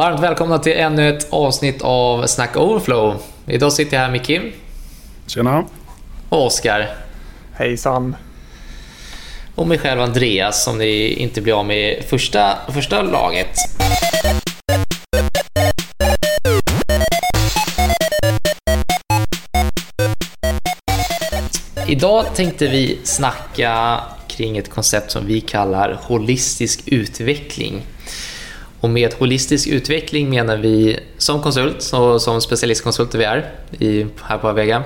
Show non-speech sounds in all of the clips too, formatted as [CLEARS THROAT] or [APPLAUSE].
Varmt välkomna till ännu ett avsnitt av Snack Overflow. Idag sitter jag här med Kim. Tjena. Och Oskar. Hejsan. Och mig själv Andreas som ni inte blir av med första, första laget. Idag tänkte vi snacka kring ett koncept som vi kallar holistisk utveckling. Och med holistisk utveckling menar vi som konsult och som specialistkonsulter vi är i, här på Avega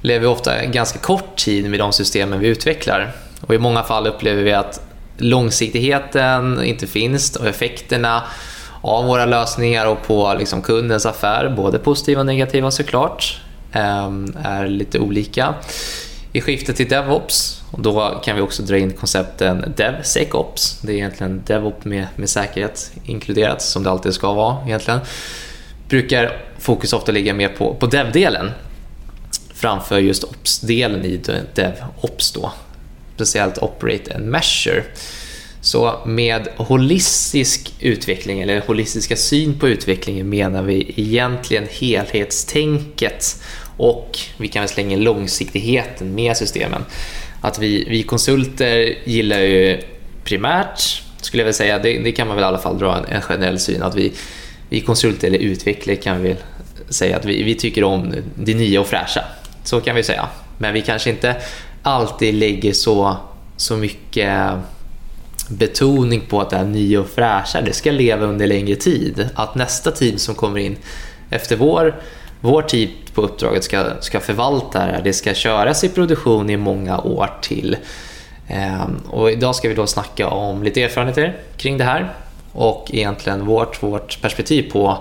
lever vi ofta ganska kort tid med de systemen vi utvecklar. Och I många fall upplever vi att långsiktigheten inte finns och effekterna av våra lösningar och på liksom kundens affär, både positiva och negativa såklart, ehm, är lite olika. I skiftet till DevOps, och då kan vi också dra in koncepten DevSecOps. Det är egentligen DevOps med, med säkerhet inkluderat, som det alltid ska vara egentligen. Brukar fokus ofta ligga mer på, på dev-delen framför just ops-delen i DevOps då. Speciellt Operate and Measure. Så med holistisk utveckling eller holistiska syn på utvecklingen menar vi egentligen helhetstänket och vi kan väl slänga in långsiktigheten med systemen. Att vi, vi konsulter gillar ju primärt, skulle jag vilja säga, det, det, kan man väl i alla fall dra en, en generell syn, att vi, vi konsulter eller utvecklare kan vi säga att vi, vi tycker om det nya och fräscha. Så kan vi säga. Men vi kanske inte alltid lägger så, så mycket betoning på att det här nya och fräscha, det ska leva under längre tid. Att nästa team som kommer in efter vår, vår tid på uppdraget ska, ska förvalta det här. Det ska köras i produktion i många år till. Ehm, och idag ska vi då snacka om lite erfarenheter kring det här och egentligen vårt, vårt perspektiv på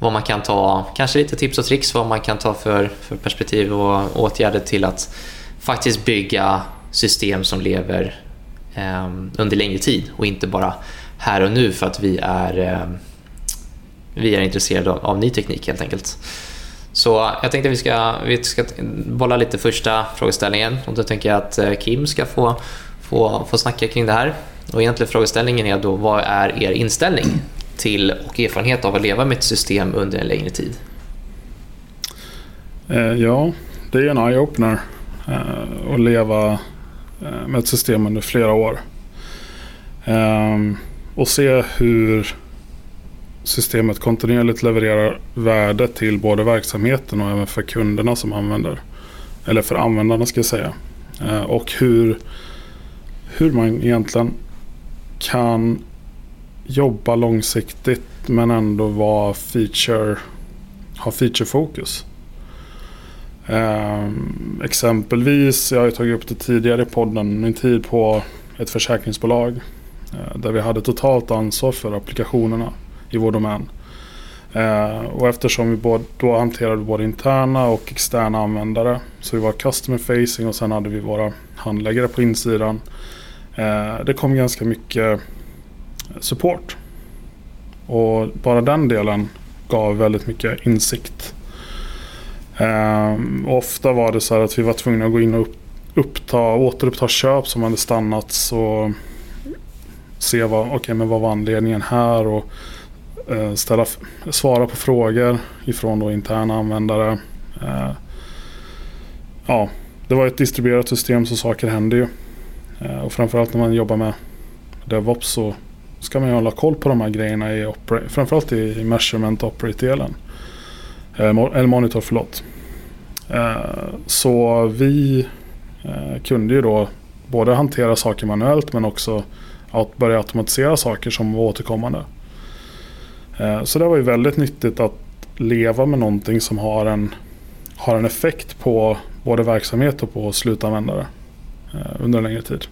vad man kan ta, kanske lite tips och tricks vad man kan ta för, för perspektiv och åtgärder till att faktiskt bygga system som lever eh, under längre tid och inte bara här och nu för att vi är, eh, vi är intresserade av, av, ny teknik helt enkelt. Så jag tänkte att vi ska, vi ska bolla lite första frågeställningen och då tänker jag att eh, Kim ska få, få, få snacka kring det här. Och egentligen frågeställningen är då vad är er inställning till och erfarenhet av att leva med ett system under en längre tid? Eh, ja, det är en eye-opener eh, att leva med ett system under flera år. Ehm, och se hur systemet kontinuerligt levererar värde till både verksamheten och även för kunderna som använder. Eller för användarna ska jag säga. Eh, och hur, hur man egentligen kan jobba långsiktigt men ändå vara feature, ha featurefokus. Eh, exempelvis, jag har tagit upp det tidigare i podden, min tid på ett försäkringsbolag. Eh, där vi hade totalt ansvar för applikationerna i vår domän. Uh, och eftersom vi både, då hanterade både interna och externa användare. Så vi var customer facing och sen hade vi våra handläggare på insidan. Uh, det kom ganska mycket support. Och bara den delen gav väldigt mycket insikt. Um, ofta var det så att vi var tvungna att gå in och upp, uppta, återuppta köp som hade stannats och se vad, okay, men vad var anledningen här och Eh, ställa, svara på frågor ifrån då interna användare. Eh, ja, det var ett distribuerat system så saker händer ju. Eh, och framförallt när man jobbar med DevOps så ska man ju hålla koll på de här grejerna i framförallt i measurement operate-delen. Eh, eller monitor, förlåt. Eh, så vi eh, kunde ju då både hantera saker manuellt men också att börja automatisera saker som var återkommande. Eh, så det var ju väldigt nyttigt att leva med någonting som har en, har en effekt på både verksamhet och på slutanvändare eh, under en längre tid.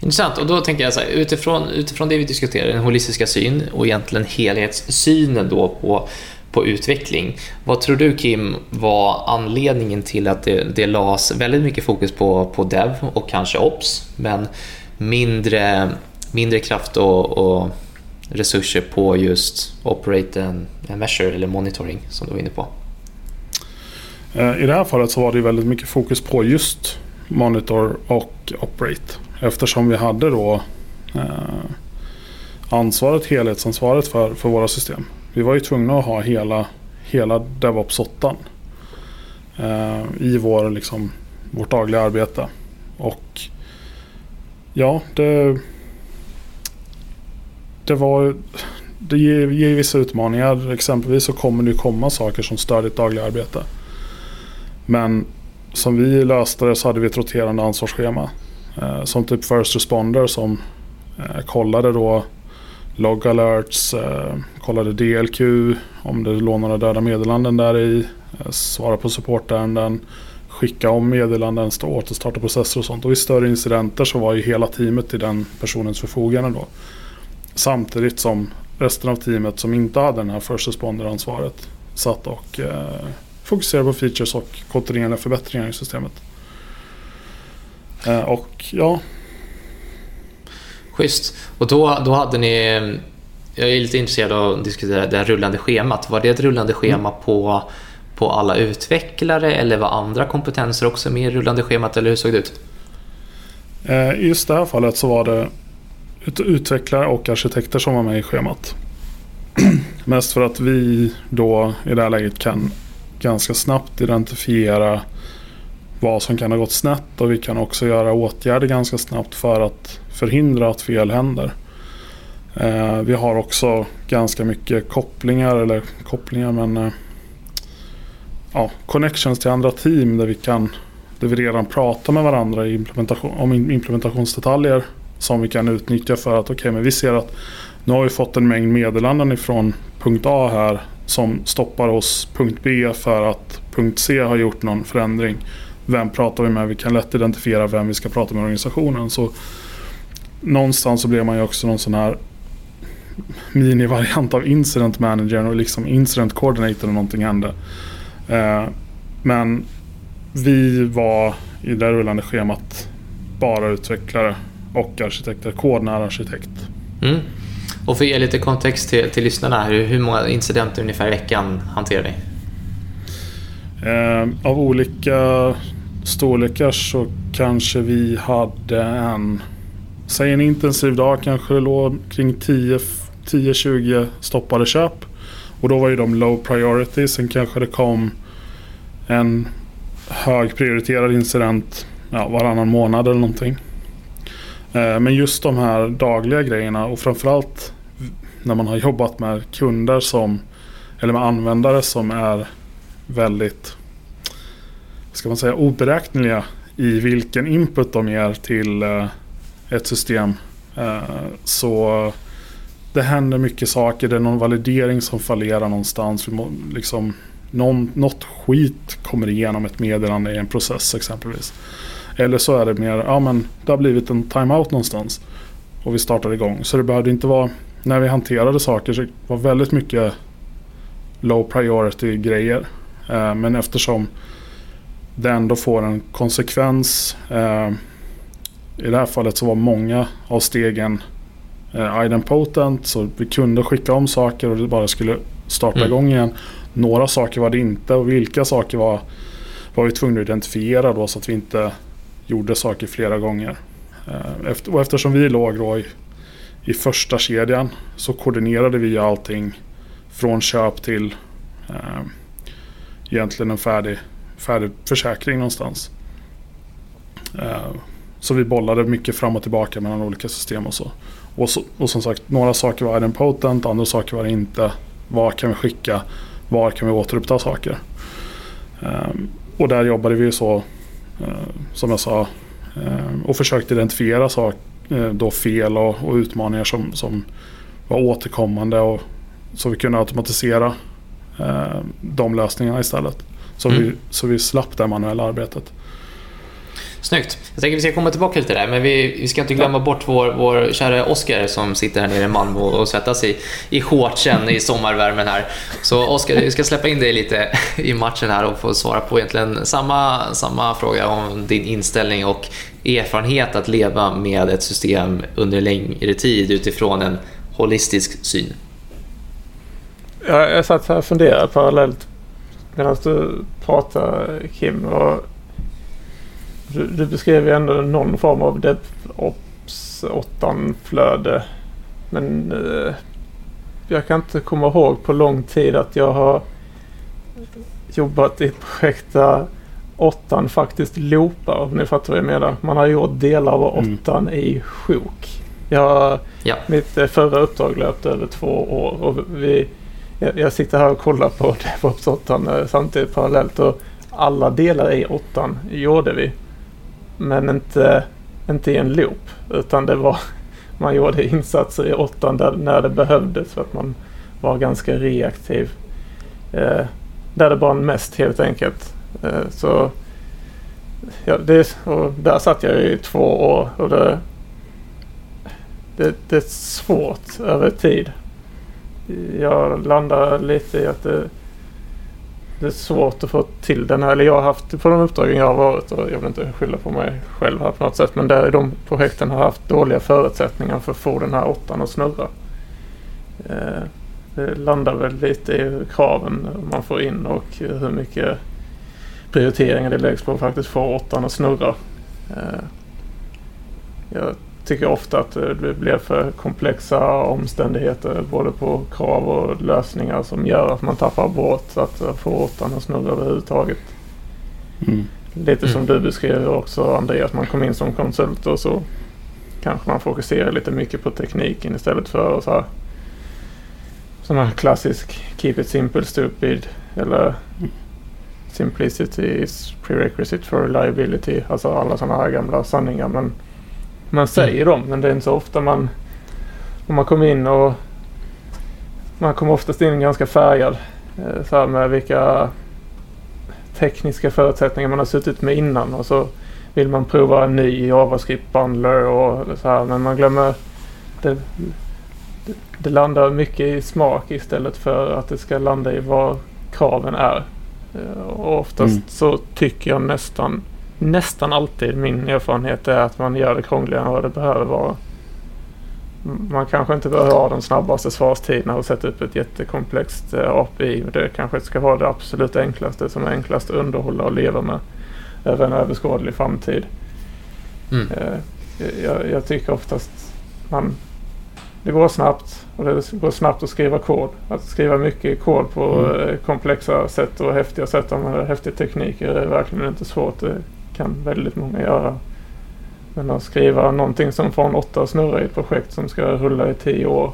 Intressant. Och då tänker jag så här, utifrån, utifrån det vi diskuterar, den holistiska syn och egentligen helhetssynen då på, på utveckling. Vad tror du Kim var anledningen till att det, det lades väldigt mycket fokus på, på dev och kanske ops, men mindre, mindre kraft och, och resurser på just operate and measure eller monitoring som du var inne på? Eh, I det här fallet så var det väldigt mycket fokus på just monitor och operate. Eftersom vi hade då eh, ansvaret, helhetsansvaret för, för våra system. Vi var ju tvungna att ha hela, hela DevOps-8 eh, i vår, liksom, vårt dagliga arbete. Och ja, det, det var det ger, ger vissa utmaningar. Exempelvis så kommer det komma saker som stör ditt dagliga arbete. Men som vi löste det så hade vi ett roterande ansvarsschema. Eh, som typ First Responder som eh, kollade då log alerts, eh, kollade DLQ, om det låg några döda meddelanden där i, eh, svara på supportärenden, skicka om meddelanden, stå, återstarta processer och sånt. Och vid större incidenter så var ju hela teamet i den personens förfogande då. Samtidigt som resten av teamet som inte hade den här First Responder-ansvaret satt och eh, fokuserade på features och kontinuerliga förbättringar i systemet. Eh, och ja. Schysst. Och då, då hade ni... Jag är lite intresserad av att diskutera det här rullande schemat. Var det ett rullande schema mm. på, på alla utvecklare eller var andra kompetenser också med i rullande schemat eller hur såg det ut? Eh, I just det här fallet så var det utvecklare och arkitekter som var med i schemat. [CLEARS THROAT] Mest för att vi då i det här läget kan ganska snabbt identifiera vad som kan ha gått snett och vi kan också göra åtgärder ganska snabbt för att förhindra att fel händer. Eh, vi har också ganska mycket kopplingar, eller kopplingar men eh, ja, connections till andra team där vi kan där vi redan pratar med varandra implementation, om implementationsdetaljer som vi kan utnyttja för att okej, okay, men vi ser att nu har vi fått en mängd meddelanden ifrån punkt A här som stoppar oss punkt B för att punkt C har gjort någon förändring. Vem pratar vi med? Vi kan lätt identifiera vem vi ska prata med i organisationen. Så någonstans så blir man ju också någon sån här minivariant av incident manager och liksom incident coordinator om någonting hände. Eh, men vi var i det rullande schemat bara utvecklare och arkitekter. Kodnära arkitekt. Mm. Och för att ge lite kontext till, till lyssnarna, hur, hur många incidenter ungefär i veckan hanterar ni? Eh, av olika storlekar så kanske vi hade en, säg en intensiv dag kanske det låg kring 10-20 stoppade köp. Och då var ju de low priority. Sen kanske det kom en högprioriterad incident ja, varannan månad eller någonting. Eh, men just de här dagliga grejerna och framförallt när man har jobbat med kunder som eller med användare som är väldigt ska man säga oberäkneliga i vilken input de ger till eh, ett system. Eh, så det händer mycket saker. Det är någon validering som fallerar någonstans. Liksom, någon, något skit kommer igenom ett meddelande i en process exempelvis. Eller så är det mer, ja men det har blivit en timeout någonstans. Och vi startar igång. Så det behövde inte vara, när vi hanterade saker så var väldigt mycket low priority grejer. Eh, men eftersom det ändå får en konsekvens. Eh, I det här fallet så var många av stegen eh, idempotent. Så vi kunde skicka om saker och det bara skulle starta mm. igång igen. Några saker var det inte och vilka saker var, var vi tvungna att identifiera då så att vi inte gjorde saker flera gånger. Eh, efter, och eftersom vi låg då i, i första kedjan så koordinerade vi allting från köp till eh, egentligen en färdig, färdig försäkring någonstans. Eh, så vi bollade mycket fram och tillbaka mellan olika system och så. Och, så, och som sagt, några saker var idempotent, andra saker var det inte. Var kan vi skicka? Var kan vi återuppta saker? Eh, och där jobbade vi så som jag sa. Eh, och försökt identifiera sak, eh, då fel och, och, utmaningar som, som var återkommande. Och, så vi kunde automatisera de lösningarna istället. Så, mm. vi, så vi slapp det manuella arbetet. Snyggt. Jag tänker att vi ska komma tillbaka till det där, men vi, vi ska inte glömma bort vår, vår kära Oskar som sitter här nere i Malmö och, svettas i, i shortsen i sommarvärmen här. Så Oskar, vi ska släppa in dig lite i matchen här och få svara på egentligen samma, samma fråga om din inställning och erfarenhet att leva med ett system under längre tid utifrån en holistisk syn. Jag, jag satt här och funderade parallellt medan du pratade Kim. Och du, du beskrev ju ändå någon form av DevOps 8-flöde. Men eh, jag kan inte komma ihåg på lång tid att jag har jobbat i ett projekt där åttan faktiskt loopar om ni fattar vad jag menar. Man har gjort delar av Mm. åttan i sjok. Jag, Ja. Mitt eh, förra uppdrag löpte över två år och vi, jag, jag sitter här och kollar på [LAUGHS] DevOps 8 eh, samtidigt parallellt och alla delar i åttan gjorde vi. Men inte, inte i en loop utan det var [LAUGHS] man gjorde insatser i åttan där, när det behövdes för att man var ganska reaktiv. Eh, där det brann mest helt enkelt. Eh, så ja, det, och där satt jag i två år och det, det, det är svårt över tid. Jag landar lite i att det, det är svårt att få till den här, eller jag har haft på de uppdragen jag har varit och jag vill inte skylla på mig själv här på något sätt men där de projekten har haft dåliga förutsättningar för att få den här åttan att snurra. Eh, det landar väl lite i kraven man får in och hur mycket prioriteringar det läggs på att faktiskt få åttan att snurra. Eh, jag tycker ofta att det blir för komplexa omständigheter både på krav och lösningar som gör att man tappar bort att få åttan att snurra överhuvudtaget. Mm. Lite som Mm. du beskrev också Andreas, man kom in som konsult och så kanske man fokuserar lite mycket på tekniken istället för så här, sån här klassisk keep it simple stupid eller simplicity is prerequisite for reliability. Alltså alla sådana här gamla sanningar. Men man säger dem men det är inte så ofta man om man kommer in och man kommer oftast in ganska färgad. eh, Så här med vilka tekniska förutsättningar man har suttit med innan och så vill man prova en ny JavaScript bundler och så här men man glömmer det, det, det landar mycket i smak istället för att det ska landa i vad kraven är. Eh, Och oftast Mm. så tycker jag nästan nästan alltid min erfarenhet är att man gör det krångligare än vad det behöver vara. Man kanske inte behöver ha de snabbaste svarstiderna och sätta upp ett jättekomplext eh, API. Det kanske ska vara det absolut enklaste som är enklast att underhålla och leva med över en överskådlig framtid. Mm. Eh, jag, jag tycker oftast man det går snabbt och det går snabbt att skriva kod. Att skriva mycket kod på Mm. eh, komplexa sätt och häftiga sätt med häftig teknik är verkligen inte svårt. Kan väldigt många göra. Men att skriva någonting som från åtta att snurra i ett projekt som ska rulla i tio år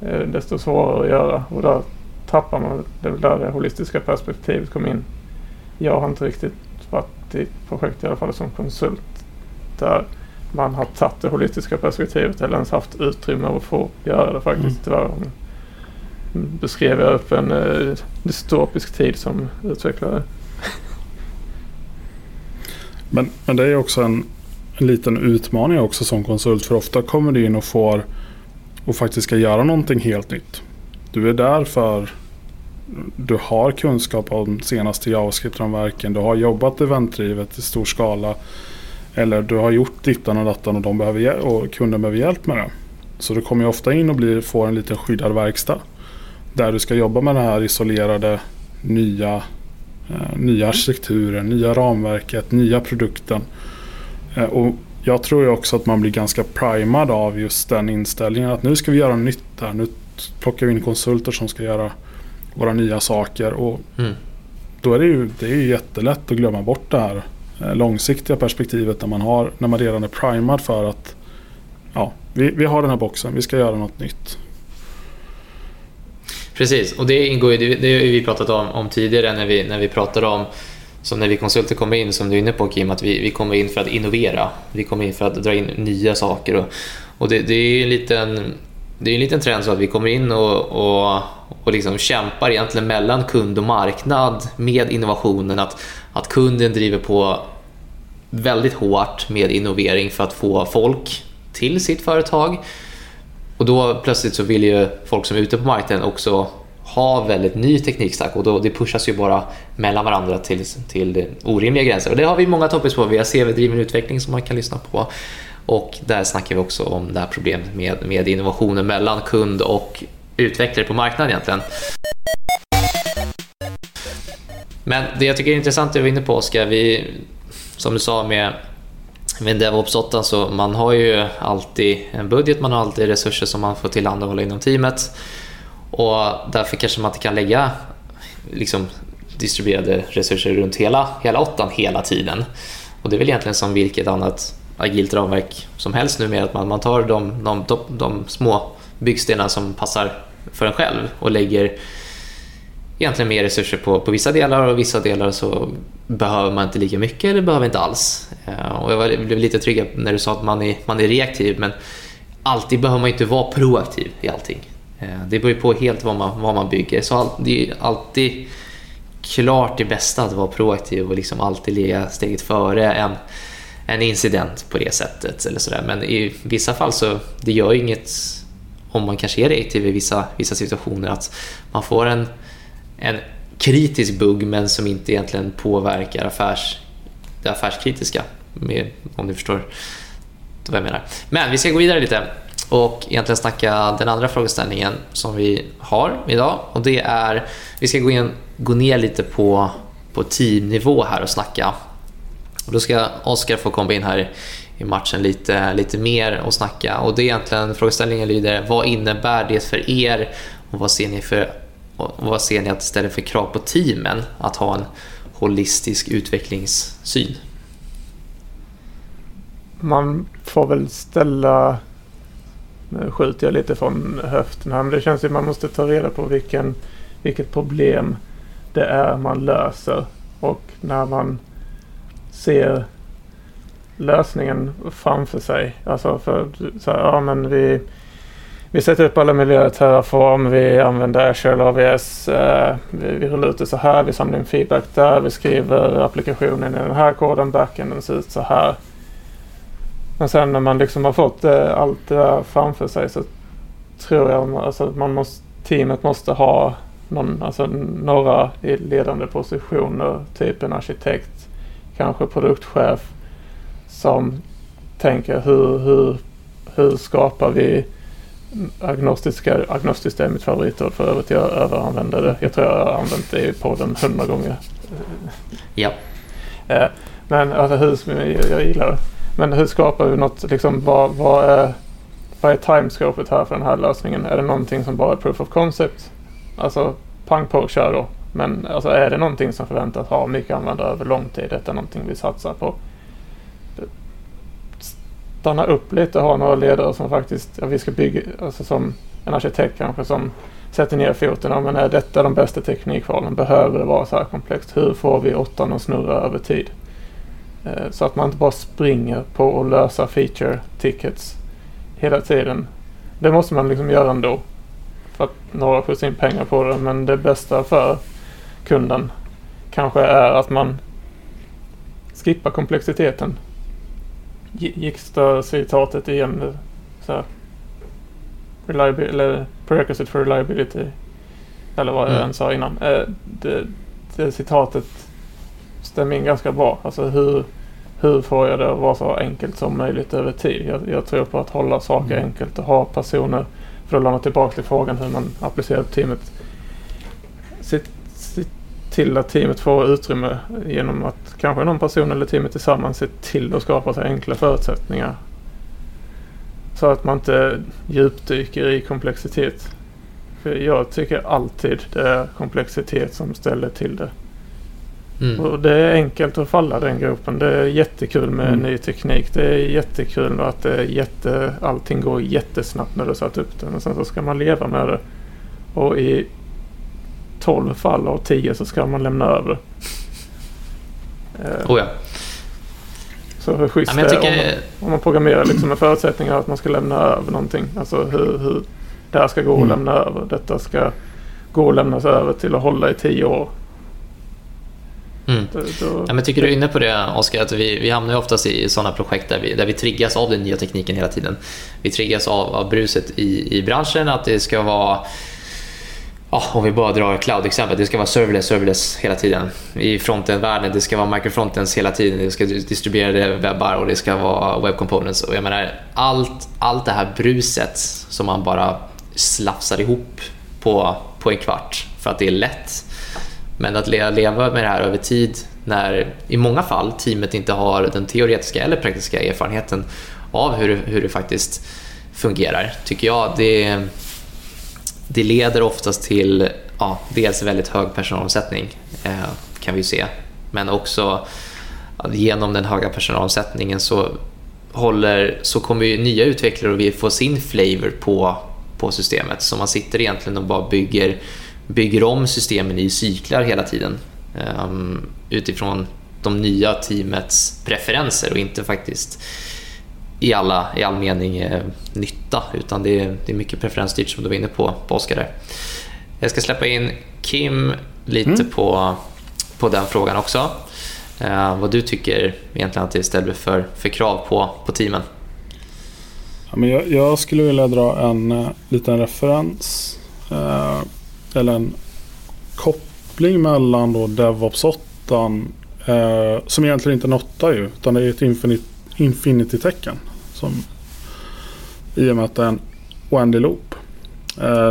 är desto svårare att göra. Och där tappar man, det är där det holistiska perspektivet kom in. Jag har inte riktigt varit i ett projekt i alla fall som konsult där man har tagit det holistiska perspektivet eller ens haft utrymme att få göra det faktiskt. Mm. Tyvärr beskrev jag upp en eh, dystopisk tid som utvecklare. Men, men det är också en, en liten utmaning också som konsult. För ofta kommer du in och får och faktiskt ska göra någonting helt nytt. Du är där för du har kunskap om senaste JavaScript-ramverken. Du har jobbat eventdrivet i stor skala. Eller du har gjort dittan och dattan och, de behöver, och kunden behöver hjälp med det. Så du kommer ju ofta in och blir, får en liten skyddad verkstad. Där du ska jobba med den här isolerade nya nya arkitekturen, nya ramverket, nya produkten. Eh, och jag tror också att man blir ganska primad av just den inställningen att nu ska vi göra nytt här. Nu plockar vi in konsulter som ska göra våra nya saker. Och Mm. då är det ju, det är ju jättelätt att glömma bort det här eh, långsiktiga perspektivet när man, har, när man redan är primad för att ja, vi, vi har den här boxen, vi ska göra något nytt. Precis, och det ingår ju, det, har vi pratat om, om tidigare när vi, när vi pratade om som när vi konsulter kommer in, som du är inne på Kim, att vi, vi kommer in för att innovera. Vi kommer in för att dra in nya saker. Och, och det, det är ju en liten, det är en liten trend så att vi kommer in och, och, och liksom kämpar egentligen mellan kund och marknad med innovationen. Att, att kunden driver på väldigt hårt med innovering för att få folk till sitt företag. Och då plötsligt så vill ju folk som är ute på marknaden också ha väldigt ny teknikstack och då, det pushas ju bara mellan varandra till, till orimliga gränser. Och det har vi många topics på Vi har CV-driven utveckling som man kan lyssna på. Och där snackar vi också om det här problemet med, med innovationer mellan kund och utvecklare på marknaden egentligen. Men det jag tycker är intressant, det vi var inne på Oskar, vi, som du sa med med DevOps 8 så man har ju alltid en budget, man har alltid resurser som man får tillhandahålla inom teamet. Och därför kanske man inte kan lägga liksom, distribuerade resurser runt hela, hela åttan hela tiden. Och det är väl egentligen som vilket annat agilt ramverk som helst nu med att man, man tar de, de, de, de små byggstenar som passar för en själv och lägger egentligen mer resurser på, på vissa delar och vissa delar så behöver man inte lika mycket eller behöver inte alls. Eh, och jag blev lite trygg när du sa att man är, man är reaktiv men alltid behöver man inte vara proaktiv i allting. Eh, det beror ju på helt vad man, vad man bygger. Så det är alltid klart det bästa att vara proaktiv och liksom alltid ligga steget före en, en incident på det sättet. Eller sådär. Men i vissa fall så det gör inget om man kanske är reaktiv i vissa, vissa situationer att man får en en kritisk bugg men som inte egentligen påverkar affärs, det affärskritiska. Med, om ni förstår vad jag menar. Men vi ska gå vidare lite och egentligen snacka den andra frågeställningen som vi har idag. Och det är, vi ska gå, in, gå ner lite på, på teamnivå här och snacka. Och då ska Oskar få komma in här i matchen lite, lite mer och snacka. Och det är egentligen, frågeställningen lyder, vad innebär det för er och vad ser ni för och vad ser ni att det ställer för krav på teamen att ha en holistisk utvecklingssyn? Man får väl ställa... Nu skjuter jag lite från höften här men det känns som att man måste ta reda på vilken, vilket problem det är man löser. Och när man ser lösningen framför sig. Alltså för så här, ja men vi vi sätter upp alla miljöer i Terraform, vi använder Azure eller AVS. Eh, vi, vi rullar ut det så här, vi samlar in feedback där, vi skriver applikationen i den här koden, backenden ser ut så här. Men sen när man liksom har fått eh, allt det där framför sig så tror jag alltså, att man måste, teamet måste ha någon, alltså, några i ledande positioner, typ en arkitekt, kanske produktchef som tänker hur, hur, hur skapar vi agnostiska, agnostiskt är mitt favoritord för övrigt. Jag överanvänder det. Jag tror jag har använt det i podden hundra gånger. Ja. Eh, men alltså hur, jag gillar det. Men hur skapar vi något, liksom vad, vad är, vad är timescopet här för den här lösningen? Är det någonting som bara är proof of concept? Alltså pang på, kör då. Men alltså är det någonting som förväntas ha mycket användare över lång tid? Detta är någonting vi satsar på stanna upp lite och ha några ledare som faktiskt, ja, vi ska bygga, alltså som en arkitekt kanske som sätter ner foten. Ja, men är detta de bästa teknikvalen? Behöver det vara så här komplext? Hur får vi åttan att snurra över tid? Eh, så att man inte bara springer på att lösa feature tickets hela tiden. Det måste man liksom göra ändå. För att några skjuts in pengar på det. Men det bästa för kunden kanske är att man skippar komplexiteten Gicksta citatet igen. Så här, eller prerequisite for reliability. Eller vad jag mm. än sa innan. Eh, det, det citatet stämmer in ganska bra. Alltså hur, hur får jag det att vara så enkelt som möjligt över tid? Jag, jag tror på att hålla saker mm. enkelt och ha personer. För att lämna tillbaka till frågan hur man applicerar teamet. Sitt till att teamet får utrymme genom att kanske någon person eller teamet tillsammans ser till att skapa sig enkla förutsättningar. Så att man inte djupdyker i komplexitet. För jag tycker alltid det är komplexitet som ställer till det. Mm. Och det är enkelt att falla den gropen. Det är jättekul med mm. ny teknik. Det är jättekul att det är jätte, allting går jättesnabbt när du satt upp det. Men sen så ska man leva med det. Och i 12 fall av 10 så ska man lämna över. Eh, oh ja. Så hur schysst ja, tycker... om man, om man programmerar liksom med förutsättningar att man ska lämna över någonting. Alltså hur, hur det här ska gå att mm. lämna över. Detta ska gå att lämnas över till att hålla i 10 år. Mm. Då, då... Ja, men tycker du är inne på det Oskar, att vi, vi hamnar ju oftast i sådana projekt där vi, där vi triggas av den nya tekniken hela tiden. Vi triggas av, av bruset i, i branschen, att det ska vara oh, om vi bara drar cloud-exempel, det ska vara serverless, serverless hela tiden. I frontend-världen, det ska vara microfrontends hela tiden, det ska distribuerade webbar och det ska vara web components. Och jag menar, allt, allt det här bruset som man bara slafsar ihop på, på en kvart för att det är lätt. Men att leva med det här över tid när i många fall teamet inte har den teoretiska eller praktiska erfarenheten av hur, hur det faktiskt fungerar, tycker jag det, det leder oftast till ja, dels väldigt hög personalomsättning, eh, kan vi se, men också genom den höga personalomsättningen så, håller, så kommer ju nya utvecklare och vi få sin flavor på, på systemet. Så man sitter egentligen och bara bygger, bygger om systemen i cyklar hela tiden eh, utifrån de nya teamets preferenser och inte faktiskt i, alla, i all mening eh, nytta utan det är, det är mycket preferensstyrt som du var inne på, på Oskar. Där. Jag ska släppa in Kim lite mm. på, på den frågan också. Eh, vad du tycker egentligen att det ställer för, för krav på, på teamen? Ja, men jag, jag skulle vilja dra en uh, liten referens uh, eller en koppling mellan då DevOps 8 uh, som egentligen inte är en 8 ju, utan det är ett infinite, infinity-tecken som i och med att det är en oändlig loop.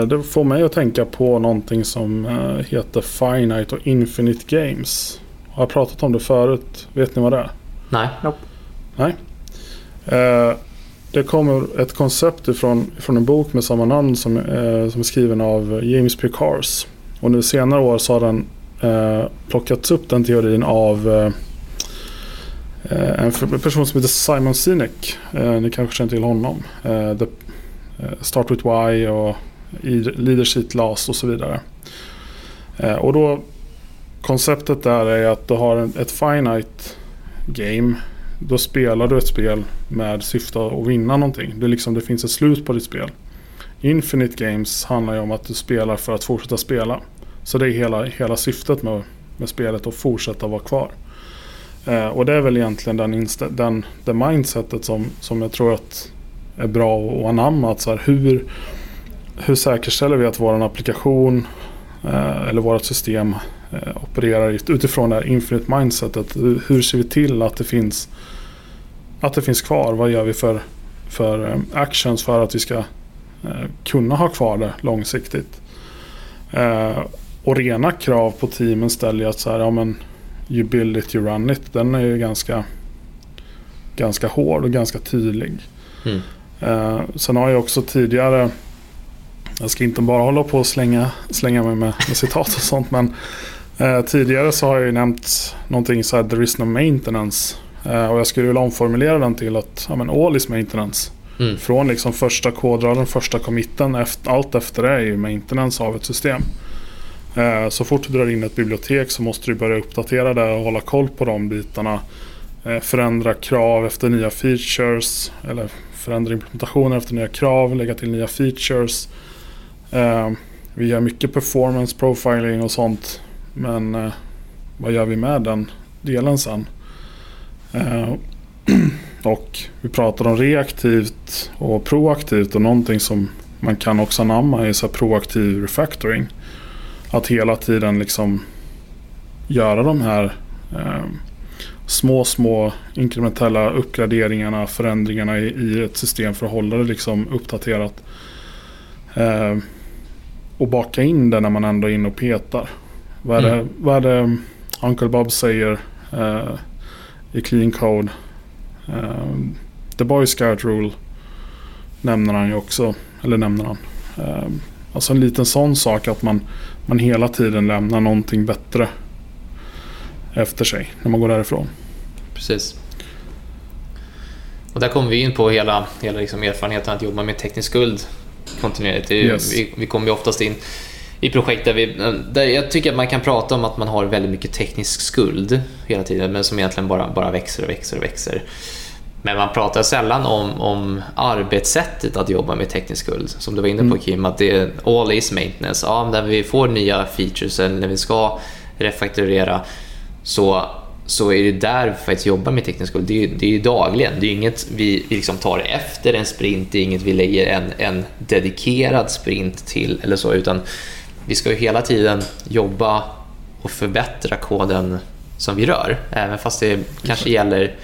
Det får mig att tänka på någonting som heter Finite och Infinite Games. Har jag pratat om det förut? Vet ni vad det är? Nej. Nope. Nej. Eh, det kommer ett koncept ifrån, ifrån en bok med samma namn som, eh, som är skriven av James P. Cars. Och nu senare år så har den eh, plockats upp den teorin av eh, eh, Eh, en person som heter Simon Sinek. Eh, ni kanske känner till honom. Eh, the, Start with Why och Leadership Last och så vidare. och då konceptet där är att du har ett finite game. Då spelar du ett spel med syfte att vinna någonting. Det, liksom, det finns ett slut på ditt spel. Infinite Games handlar ju om att du spelar för att fortsätta spela. Så det är hela, hela syftet med, med spelet att fortsätta vara kvar. Eh, och det är väl egentligen den, den, det mindsetet som, som jag tror att är bra att anamma. Att så här, hur, hur säkerställer vi att vår applikation eh, eller vårt system eh, opererar utifrån det här infinite mindsetet. Hur ser vi till att det finns, att det finns kvar? Vad gör vi för, för eh, actions för att vi ska eh, kunna ha kvar det långsiktigt? Eh, och rena krav på teamen ställer ju att så här, ja men you build it, you run it. Den är ju ganska, ganska hård och ganska tydlig. Mm. Eh, sen har jag också tidigare jag ska inte bara hålla på och slänga, slänga mig med, med citat och sånt. Men Eh, tidigare så har jag ju nämnt någonting så här there is no maintenance. Eh, och jag skulle vilja omformulera den till att ja, men all is maintenance. Mm. Från liksom första kodraden, första committen, efter, allt efter det är ju maintenance av ett system. Eh, så fort du drar in ett bibliotek så måste du börja uppdatera det och hålla koll på de bitarna. Eh, förändra krav efter nya features. Eller förändra implementationer efter nya krav, lägga till nya features. Eh, vi gör mycket performance profiling och sånt men vad gör vi med den delen sen? [CLEARS THROAT] Och vi pratar om reaktivt och proaktivt och någonting som man kan också anamma är så proaktiv refactoring. Att hela tiden liksom göra de här eh, små, små inkrementella uppgraderingarna, förändringarna i, i, ett system för att hålla det liksom uppdaterat. Eh, och baka in det när man ändå är inne och petar. Vad är, mm. det, vad är det Uncle Bob säger uh, i Clean Code? Uh, The Boy Scout Rule nämner han ju också. Eller nämner han. Uh, alltså en liten sån sak att man, man hela tiden lämnar någonting bättre efter sig när man går därifrån. Precis. Och där kommer vi in på hela, hela liksom erfarenheten att jobba med teknisk skuld kontinuerligt. Yes. Vi, vi kommer ju oftast in i projekt där vi... Där jag tycker att man kan prata om att man har väldigt mycket teknisk skuld hela tiden, men som egentligen bara, bara växer och växer och växer. Men man pratar sällan om, om arbetssättet att jobba med teknisk skuld. Som du var inne på mm. Kim, att det är all is maintenance. Ja, när vi får nya features eller när vi ska refakturera så, så är det där vi faktiskt jobbar med teknisk skuld. Det är, det är dagligen. Det är inget vi, vi liksom tar efter en sprint, det är inget vi lägger en, en dedikerad sprint till eller så, utan vi ska ju hela tiden jobba och förbättra koden som vi rör. Även fast det kanske gäller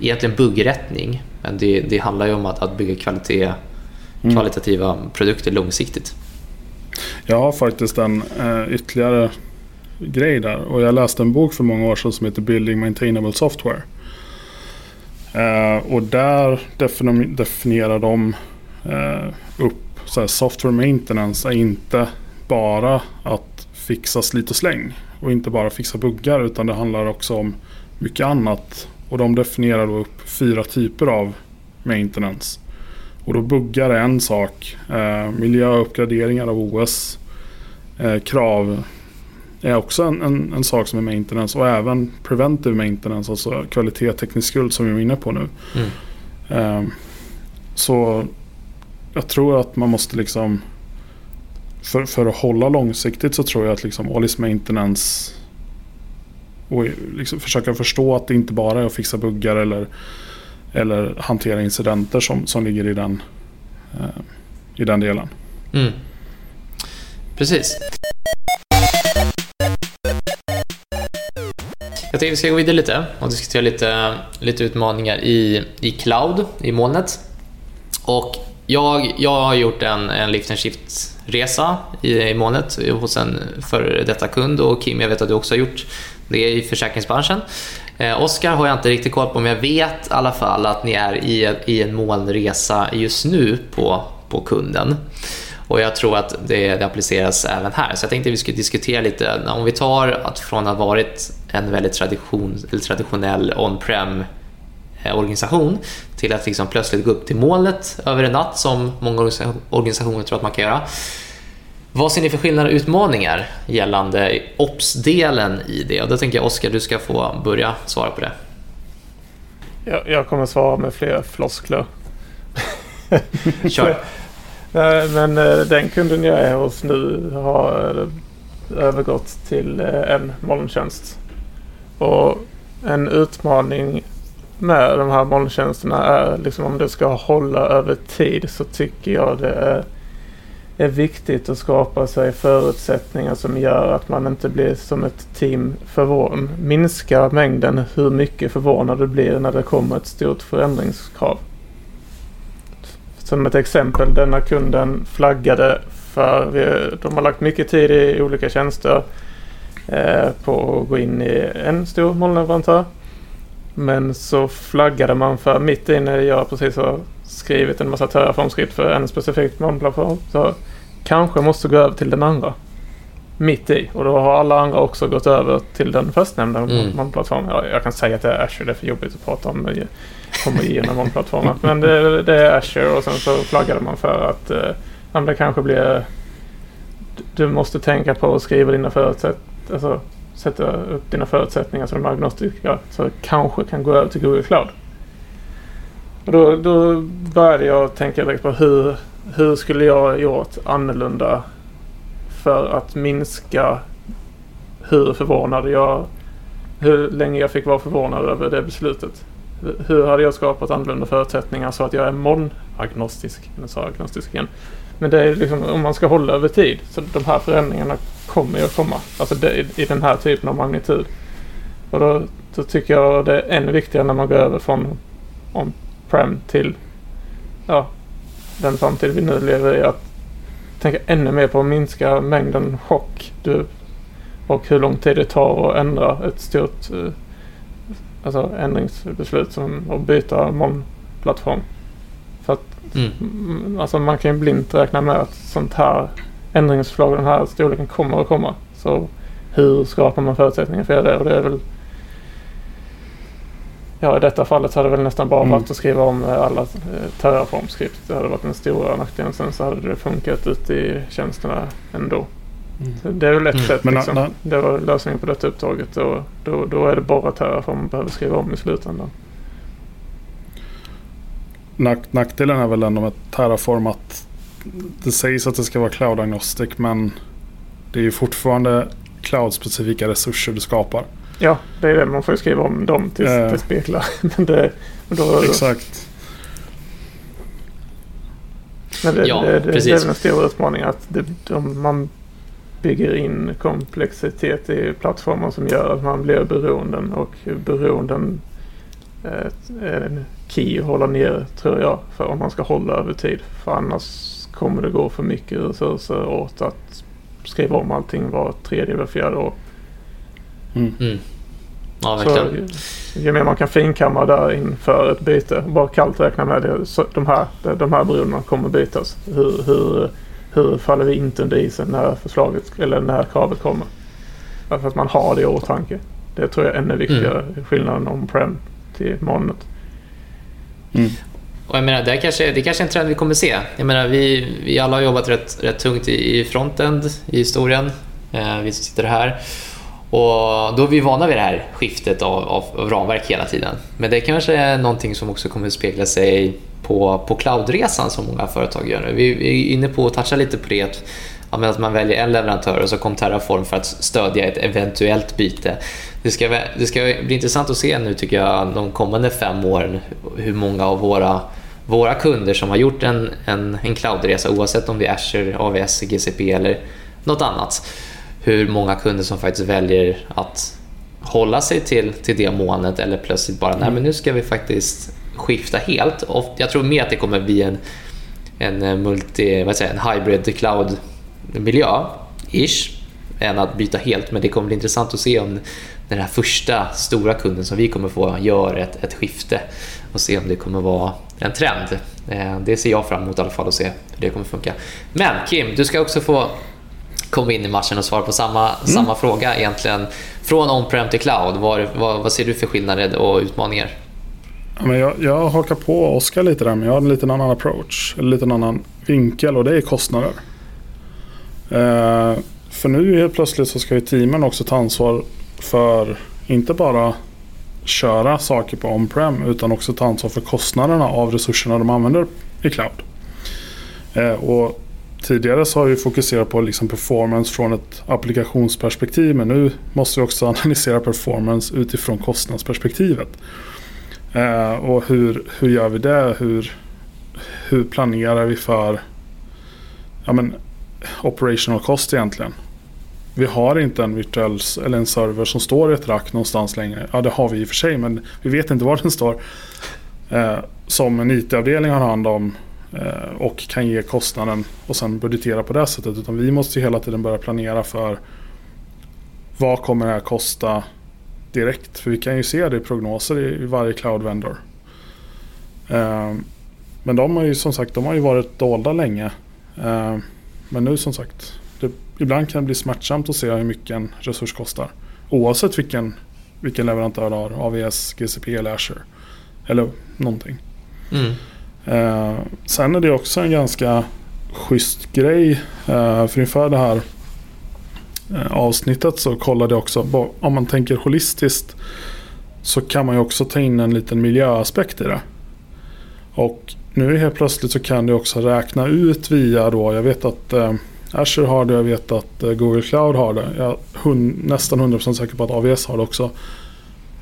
egentligen buggrättning. Men det, det handlar ju om att, att bygga kvalitet, mm. kvalitativa produkter långsiktigt. Jag har faktiskt en eh, ytterligare grej där. Och jag läste en bok för många år sedan som heter Building Maintainable Software. Eh, och där definierar de eh, upp så här, software maintenance är inte bara att fixa slit och släng. Och inte bara fixa buggar utan det handlar också om mycket annat. Och de definierar då upp fyra typer av maintenance. Och då buggar är en sak. Eh, miljöuppgraderingar av OS. Eh, krav är också en, en, en, sak som är maintenance. Och även preventive maintenance. Alltså kvalitet, teknisk skuld som vi är inne på nu. Mm. Eh, så jag tror att man måste liksom för, för att hålla långsiktigt så tror jag att liksom all is maintenance och liksom försöka förstå att det inte bara är att fixa buggar eller, eller hantera incidenter som, som ligger i den, eh, i den delen. Mm. Precis. Jag tänkte vi ska gå vidare lite och diskutera lite, lite utmaningar i, i cloud, i molnet. Och jag, jag har gjort en, en lift and shift-resa i, i molnet hos en före detta kund och Kim, jag vet att du också har gjort det är i försäkringsbranschen. Eh, Oskar har jag inte riktigt koll på, men jag vet i alla fall att ni är i, i en molnresa just nu på, på kunden. Och jag tror att det, det appliceras även här. Så jag tänkte att vi skulle diskutera lite, om vi tar att från att ha varit en väldigt tradition, eller traditionell on-prem eh, organisation till att liksom plötsligt gå upp till målet över en natt som många organisationer tror att man kan göra. Vad ser ni för skillnader och utmaningar gällande OPS-delen i det? Och då tänker jag Oskar, du ska få börja svara på det. Jag, jag kommer svara med fler floskler. [LAUGHS] Kör. [LAUGHS] Men eh, den kunden jag är hos nu har eh, övergått till en molntjänst. Och en utmaning med de här molntjänsterna är liksom om det ska hålla över tid så tycker jag det är, är viktigt att skapa sig förutsättningar som gör att man inte blir som ett team förvånad. Minska mängden hur mycket förvånad du blir när det kommer ett stort förändringskrav. Som ett exempel, denna kunden flaggade för, de har lagt mycket tid i olika tjänster eh, på att gå in i en stor molnleverantör. Men så flaggade man för mitt i när jag precis har skrivit en massa Terraform-skript för en specifik molnplattform. Så kanske måste gå över till den andra. Mitt i. Och då har alla andra också gått över till den förstnämnda mm. molnplattformen. Jag, jag kan säga att det är Azure. Det är för jobbigt att prata om homogena molnplattformar. Men det, det, är Azure och sen så flaggade man för att eh, det kanske blir... Du måste tänka på att skriva dina förutsättningar. Alltså, sätta upp dina förutsättningar som de agnostiska så kanske kan gå över till Google Cloud. Och då, då började jag tänka direkt på hur, hur skulle jag gjort annorlunda för att minska hur förvånad jag hur länge jag fick vara förvånad över det beslutet. Hur hade jag skapat annorlunda förutsättningar så att jag är monagnostisk. Nu sa agnostisk igen. Men det är liksom om man ska hålla över tid. Så de här förändringarna kommer ju att komma. Alltså det, i den här typen av magnitud. Och då, då, tycker jag det är ännu viktigare när man går över från on-prem till ja, den framtid vi nu lever i. Att tänka ännu mer på att minska mängden chock du, och hur lång tid det tar att ändra ett stort uh, alltså ändringsbeslut som att byta molnplattform. För att mm. alltså man kan ju blint räkna med att sånt här ändringsförslag den här storleken kommer att komma. Så hur skapar man förutsättningar för det? Och det är väl Ja, i detta fallet hade det väl nästan bara mm. varit att skriva om alla eh, Terraform-skript. Det hade varit den stora nackdelen. Sen så hade det funkat ute i tjänsterna ändå. Mm. Det är väl ett mm. sätt. Men, liksom. na, na. Det var lösningen på detta uppdraget. Och då, då är det bara Terraform man behöver skriva om i slutändan. nackdelen är väl ändå med Terraform att det sägs att det ska vara cloud-agnostic men det är ju fortfarande cloud-specifika resurser du skapar. Ja, det är det. Man får ju skriva om dem tills uh, det speglar. [LAUGHS] men det, då, exakt. Men det, ja, det, det, det är väl en stor utmaning att det, de, man bygger in komplexitet i plattformar som gör att man blir beroenden och beroenden är en key att hålla ner tror jag för om man ska hålla över tid. För annars kommer det gå för mycket resurser åt att skriva om allting var tredje eller fjärde år. Mm. Mm. Ja, verkligen. Så, ju mer man kan finkamma där inför ett byte. Bara kallt räkna med det. Så de, här, de här beroendena kommer bytas. Hur, hur, hur faller vi inte under isen när förslaget eller när kravet kommer? För att man har det i åtanke. Det tror jag är ännu viktigare. Mm. Skillnaden om prem till molnet. Mm. Och jag menar, det, kanske, det kanske är en trend vi kommer se. Jag menar, vi, vi alla har jobbat rätt, rätt tungt i, i frontend i historien. Eh, vi sitter här. Och då är vi vana vid det här skiftet av, av, av ramverk hela tiden. Men det kanske är någonting som också kommer att spegla sig på, på cloudresan som många företag gör. nu. vi är inne på att toucha lite på det att, att man väljer en leverantör och så kom Terraform för att stödja ett eventuellt byte. Det ska, det ska bli intressant att se nu tycker jag de kommande fem åren hur många av våra våra kunder som har gjort en, en, en cloudresa oavsett om det är Azure, AVS, GCP eller något annat. Hur många kunder som faktiskt väljer att hålla sig till, till det månet eller plötsligt bara, nej men nu ska vi faktiskt skifta helt. Och jag tror mer att det kommer bli en, en eh, multi, vad säger, en hybrid cloud miljö, ish, än att byta helt. Men det kommer bli intressant att se om den här första stora kunden som vi kommer få gör ett, ett skifte och se om det kommer vara en trend. Eh, det ser jag fram emot i alla fall att se hur det kommer funka. Men Kim, du ska också få komma in i matchen och svara på samma, mm. samma fråga egentligen. Från on-prem till cloud, vad, vad, vad ser du för skillnader och utmaningar? Ja, men jag, jag hakar på Oskar lite där, men jag har en liten annan approach. En liten annan vinkel och det är kostnader. Eh, för nu helt plötsligt så ska ju teamen också ta ansvar för inte bara köra saker på on-prem utan också ta ansvar för kostnaderna av resurserna de använder i cloud. Eh, och tidigare så har vi fokuserat på liksom performance från ett applikationsperspektiv men nu måste vi också [LAUGHS] analysera performance utifrån kostnadsperspektivet. Eh, och hur, hur gör vi det? Hur, hur planerar vi för ja, men, operational cost egentligen? Vi har inte en virtuell eller en server som står i ett rack någonstans längre. Ja det har vi i och för sig men vi vet inte var den står. Eh, som en IT-avdelning har hand om Eh, och kan ge kostnaden och sen budgetera på det sättet. Utan vi måste hela tiden börja planera för vad kommer det här kosta direkt. För vi kan ju se det i prognoser i, varje cloud vendor. Eh, men de har ju som sagt de har ju varit dolda länge. Eh, men nu som sagt det, ibland kan det bli smärtsamt att se hur mycket en resurs kostar. Oavsett vilken, vilken leverantör du har. AVS, GCP eller Azure. Eller någonting. Mm. Eh, sen är det också en ganska schysst grej. Eh, för inför det här eh, avsnittet så kollade jag också. Om man tänker holistiskt så kan man ju också ta in en liten miljöaspekt i det. Och nu helt plötsligt så kan du också räkna ut via då. Jag vet att eh, Azure har det, jag vet att eh, Google Cloud har det. Jag är nästan 100% säker på att AWS har det också.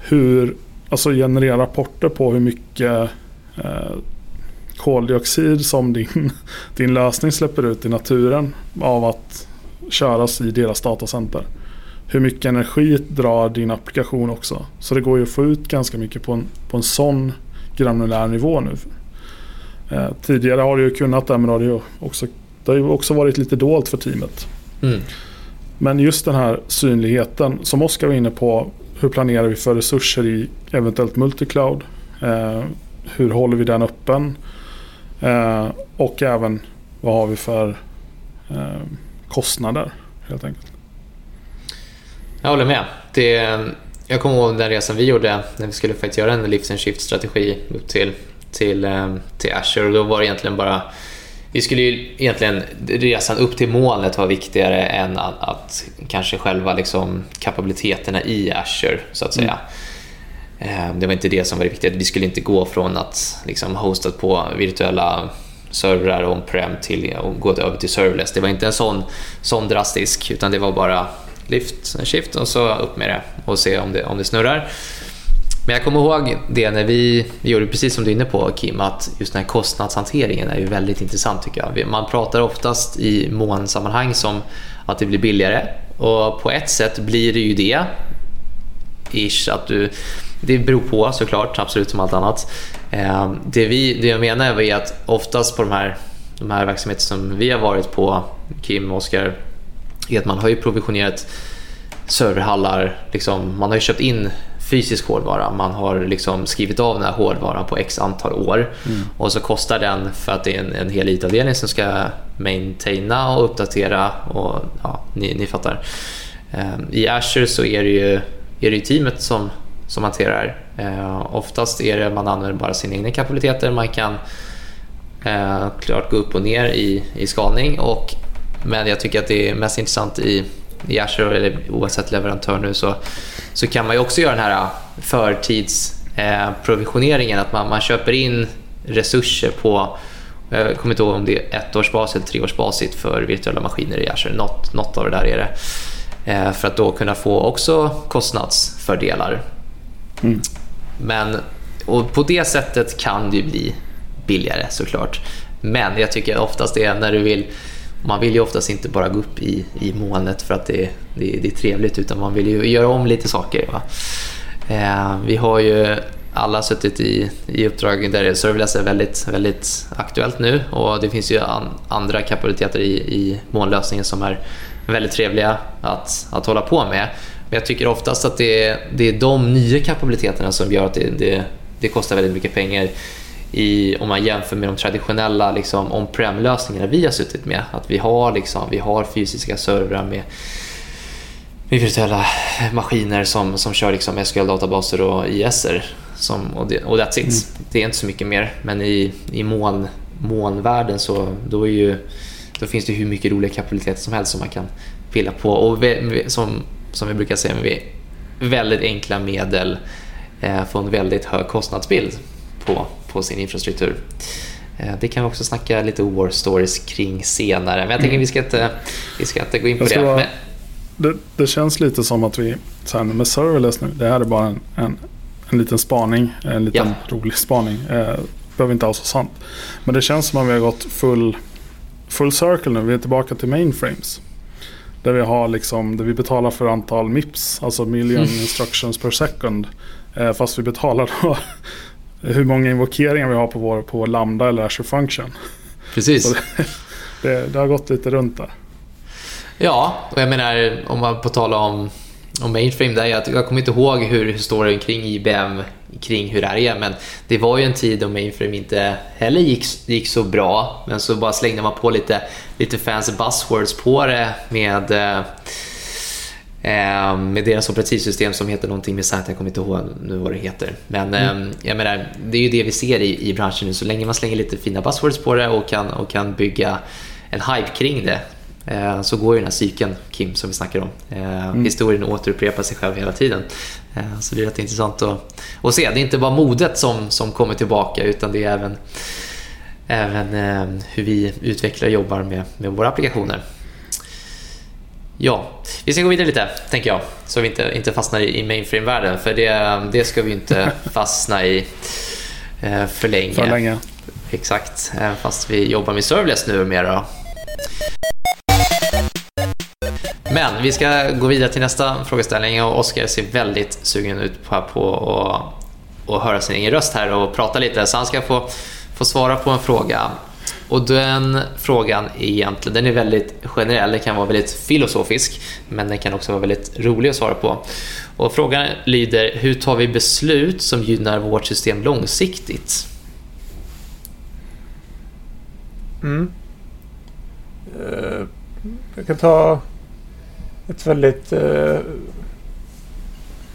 Hur, alltså generera rapporter på hur mycket eh, koldioxid som din, [LAUGHS] din lösning släpper ut i naturen av att köras i deras datacenter. Hur mycket energi drar din applikation också. Så det går ju att få ut ganska mycket på en, på en sån granulär nivå nu. Eh, tidigare har du ju kunnat det men då har du också det har ju också varit lite dolt för teamet. Mm. Men just den här synligheten som Oskar var inne på. Hur planerar vi för resurser i eventuellt multicloud? Eh, hur håller vi den öppen? Eh, och även vad har vi för eh, kostnader helt enkelt. Jag håller med. Det, jag kommer ihåg den resan vi gjorde när vi skulle faktiskt göra en lift and shift strategi upp till, till, eh, till Azure. Och då var det egentligen bara vi skulle ju egentligen, resan upp till målet var viktigare än att, att kanske själva liksom kapabiliteterna i Azure så att säga. Mm. Eh, det var inte det som var det viktiga. Vi skulle inte gå från att liksom hosta på virtuella servrar on-prem till att gå över till serverless. Det var inte en sån, sån drastisk utan det var bara lift, shift och så upp med det och se om det, om det snurrar. Men jag kommer ihåg det när vi, vi gjorde precis som du är inne på Kim, att just den här kostnadshanteringen är ju väldigt intressant tycker jag. Man pratar oftast i månsammanhang som att det blir billigare och på ett sätt blir det ju det. Ish, att du, det beror på såklart, absolut som allt annat. Eh, det, vi, det jag menar är att oftast på de här, de här verksamheter som vi har varit på, Kim och Oskar, är att man har ju provisionerat serverhallar. Liksom, man har ju köpt in fysisk hårdvara. Man har liksom skrivit av den här hårdvaran på x antal år mm. och så kostar den för att det är en, en hel IT-avdelning som ska maintaina och uppdatera och ja, ni, ni fattar. Um, I Azure så är det ju, är det ju teamet som, som hanterar. Eh, oftast är det man använder bara sina egna kapaciteter. Man kan eh, klart gå upp och ner i, i skalning och men jag tycker att det är mest intressant i i Azure eller oavsett leverantör nu så, så kan man ju också göra den här förtidsprovisioneringen. Eh, eh att man, man köper in resurser på jag kommer inte ihåg om det är ettårsbasis eller treårsbasis för virtuella maskiner i Azure. Något, något av det där är det. Eh, för att då kunna få också kostnadsfördelar. Mm. Men och på det sättet kan det ju bli billigare såklart. Men jag tycker oftast det är när du vill man vill ju oftast inte bara gå upp i, i molnet för att det, det, det är trevligt utan man vill ju göra om lite saker. Eh, vi har ju alla suttit i, i uppdrag där serverless är väldigt, väldigt aktuellt nu och det finns ju an, andra kapaciteter i, i molnlösningen som är väldigt trevliga att, att hålla på med. Men jag tycker oftast att det är, det är de nya kapabiliteterna som gör att det, det, det kostar väldigt mycket pengar i, om man jämför med de traditionella liksom, on-prem-lösningarna vi har suttit med. Att vi har, liksom, vi har fysiska servrar med, med virtuella maskiner som, som kör liksom SQL-databaser och ISer. Som, och, det, och that's it. Mm. Det är inte så mycket mer. Men i, i moln, molnvärlden så då, är ju, då finns det hur mycket roliga kapabiliteter som helst som man kan pilla på. Och som, som vi brukar säga, med väldigt enkla medel eh, få en väldigt hög kostnadsbild på på sin infrastruktur. Eh, det kan vi också snacka lite war stories kring senare, men jag tänker mm. vi ska inte, vi ska inte gå in på det. Bara, det. det. känns lite som att vi, så här, med serverless nu, det här är bara en, en, en liten spaning, en liten ja. rolig spaning. Eh, behöver inte alls vara sant. Men det känns som att vi har gått full, full circle nu, vi är tillbaka till mainframes. Där vi, har liksom, där vi betalar för antal MIPS, alltså million mm. instructions per second. Eh, fast vi betalar då [LAUGHS] hur många invokeringar vi har på vår, på Lambda eller Azure Function. Precis. Det, [LAUGHS] det, det, har gått lite runt där. Ja, och jag menar om man på tala om, om mainframe, där jag, jag kommer inte ihåg hur historien kring IBM kring hur det är, men det var ju en tid då mainframe inte heller gick, gick så bra, men så bara slängde man på lite, lite fancy buzzwords på det med eh, Eh, med deras operativsystem som heter någonting med jag kommer inte ihåg nu vad det heter. Men mm. eh, jag menar, det är ju det vi ser i, i branschen nu. Så länge man slänger lite fina buzzwords på det och kan, och kan bygga en hype kring det så går ju den här cykeln, Kim, som vi snackar om. Eh, mm. Historien återupprepar sig själv hela tiden. Eh, så det är rätt intressant att, att se. Det är inte bara modet som, som kommer tillbaka utan det är även, även eh, hur vi utvecklar och jobbar med, med våra applikationer. Ja, vi ska gå vidare lite, tänker jag, så vi inte, inte fastnar i mainframe-världen, för det, det ska vi inte [LAUGHS] fastna i eh, för länge. För länge. Exakt, fast vi jobbar med serverless nu och mera. Men vi ska gå vidare till nästa frågeställning och Oskar ser väldigt sugen ut på, på att, och höra sin egen röst här och prata lite, så han ska få, få svara på en fråga. Och den frågan egentligen, den är väldigt generell, den kan vara väldigt filosofisk, men den kan också vara väldigt rolig att svara på. Och frågan lyder, hur tar vi beslut som gynnar vårt system långsiktigt? Mm. Eh, jag kan ta ett väldigt eh,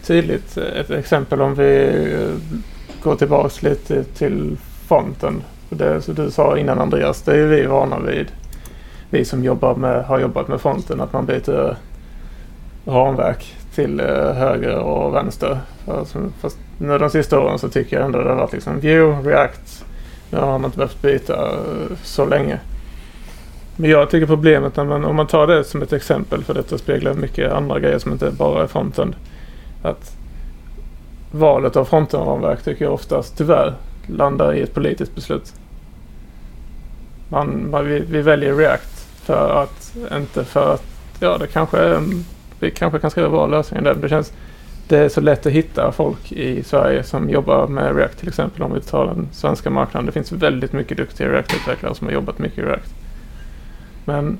tydligt eh, ett exempel om vi eh, går tillbaks lite till fronten det som du sa innan Andreas, det är vi vana vid. Vi som jobbar med, har jobbat med fronten, att man byter ramverk till eh, höger och vänster. Alltså, fast nu de sista åren så tycker jag ändå det har varit liksom view, react. Nu har man inte behövt byta så länge. Men jag tycker problemet när man, om man tar det som ett exempel, för detta speglar mycket andra grejer som inte bara är frontend. Att valet av frontendramverk tycker jag oftast tyvärr landar i ett politiskt beslut. Man, man vi, vi, väljer React för att, inte för att, ja det kanske är, vi kanske kan skriva bra lösningar där. Det känns, det är så lätt att hitta folk i Sverige som jobbar med React till exempel om vi tar den svenska marknaden. Det finns väldigt mycket duktiga React-utvecklare som har jobbat mycket i React. Men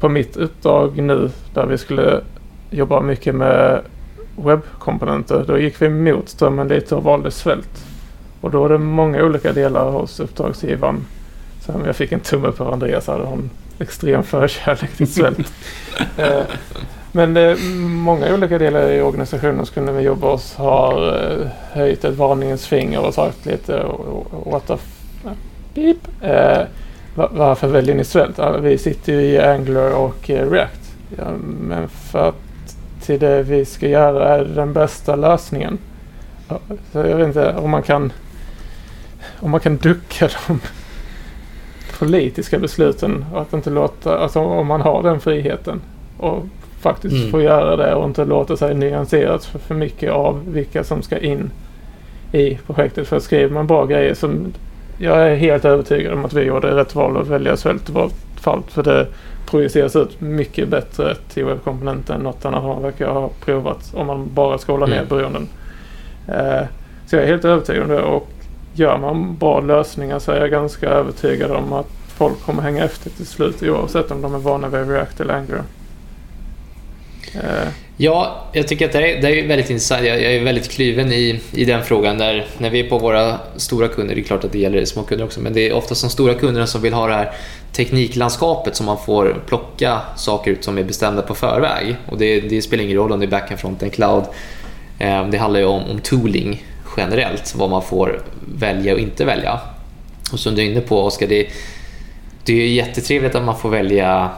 på mitt uppdrag nu där vi skulle jobbar mycket med webbkomponenter. Då gick vi mot strömmen lite och valde svält. Och då är det många olika delar hos uppdragsgivaren. Så jag fick en tumme av Andreas hade hon extrem förkärlek till svält. [LAUGHS] eh, men eh, många olika delar i organisationen som kunde vi jobba oss har eh, höjt ett varningens finger och sagt lite what the beep. Varför väljer ni svält? vi sitter ju i Angular och eh, React. Ja, men för att till det vi ska göra är den bästa lösningen. Så jag vet inte om man kan om man kan ducka [LAUGHS] de politiska besluten att inte låta, alltså om man har den friheten och faktiskt mm. få göra det och inte låta sig nyanseras för, för mycket av vilka som ska in i projektet. För skriver man bra grejer som jag är helt övertygad om att vi gjorde rätt val att välja svält i vårt fall. För det projiceras ut mycket bättre till webbkomponenten än något annat man verkar ha provat om man bara scrollar ner mm. beroenden. Eh, så jag är helt övertygad om det och gör man bra lösningar så är jag ganska övertygad om att folk kommer hänga efter till slut oavsett om de är vana vid React eller Angular. Eh. Ja, jag tycker att det är, det är väldigt intressant. Jag, jag är väldigt kluven i, i den frågan. Där, när vi är på våra stora kunder, det är klart att det gäller små kunder också, men det är oftast de stora kunderna som vill ha det här tekniklandskapet som man får plocka saker ut som är bestämda på förväg. Och det, det spelar ingen roll om det är backend, frontend, cloud. Ehm, det handlar ju om, om tooling generellt, vad man får välja och inte välja. Och som du är inne på Oskar, det, det är jättetrevligt att man får välja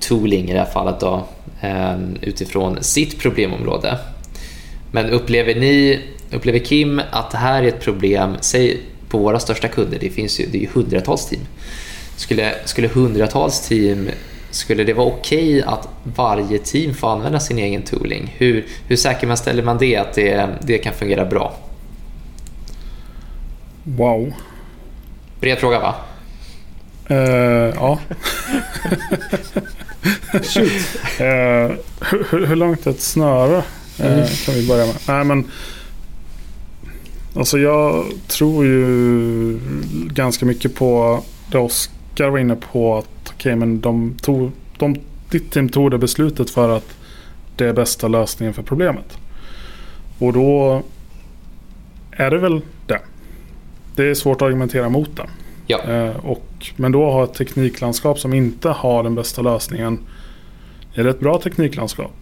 tooling i det här fallet då, eh, utifrån sitt problemområde. Men upplever ni, upplever Kim att det här är ett problem, säg på våra största kunder, det finns ju, det är ju hundratals team. Skulle, skulle hundratals team, skulle det vara okej okay att varje team får använda sin egen tooling? Hur, hur säker man ställer man det att det, det kan fungera bra? Wow. Bred fråga va? Uh, ja. [LAUGHS] Shoot. Uh, hur, hur, långt är ett snöre? Uh, mm. Kan vi börja med. Nej, men, alltså jag tror ju ganska mycket på det Oskar var inne på. att okay, men de tog, de, Ditt team tog det beslutet för att det är bästa lösningen för problemet. Och då är det väl det. Det är svårt att argumentera mot det. Ja. Eh, och, men då ha ett tekniklandskap som inte har den bästa lösningen. Är det ett bra tekniklandskap?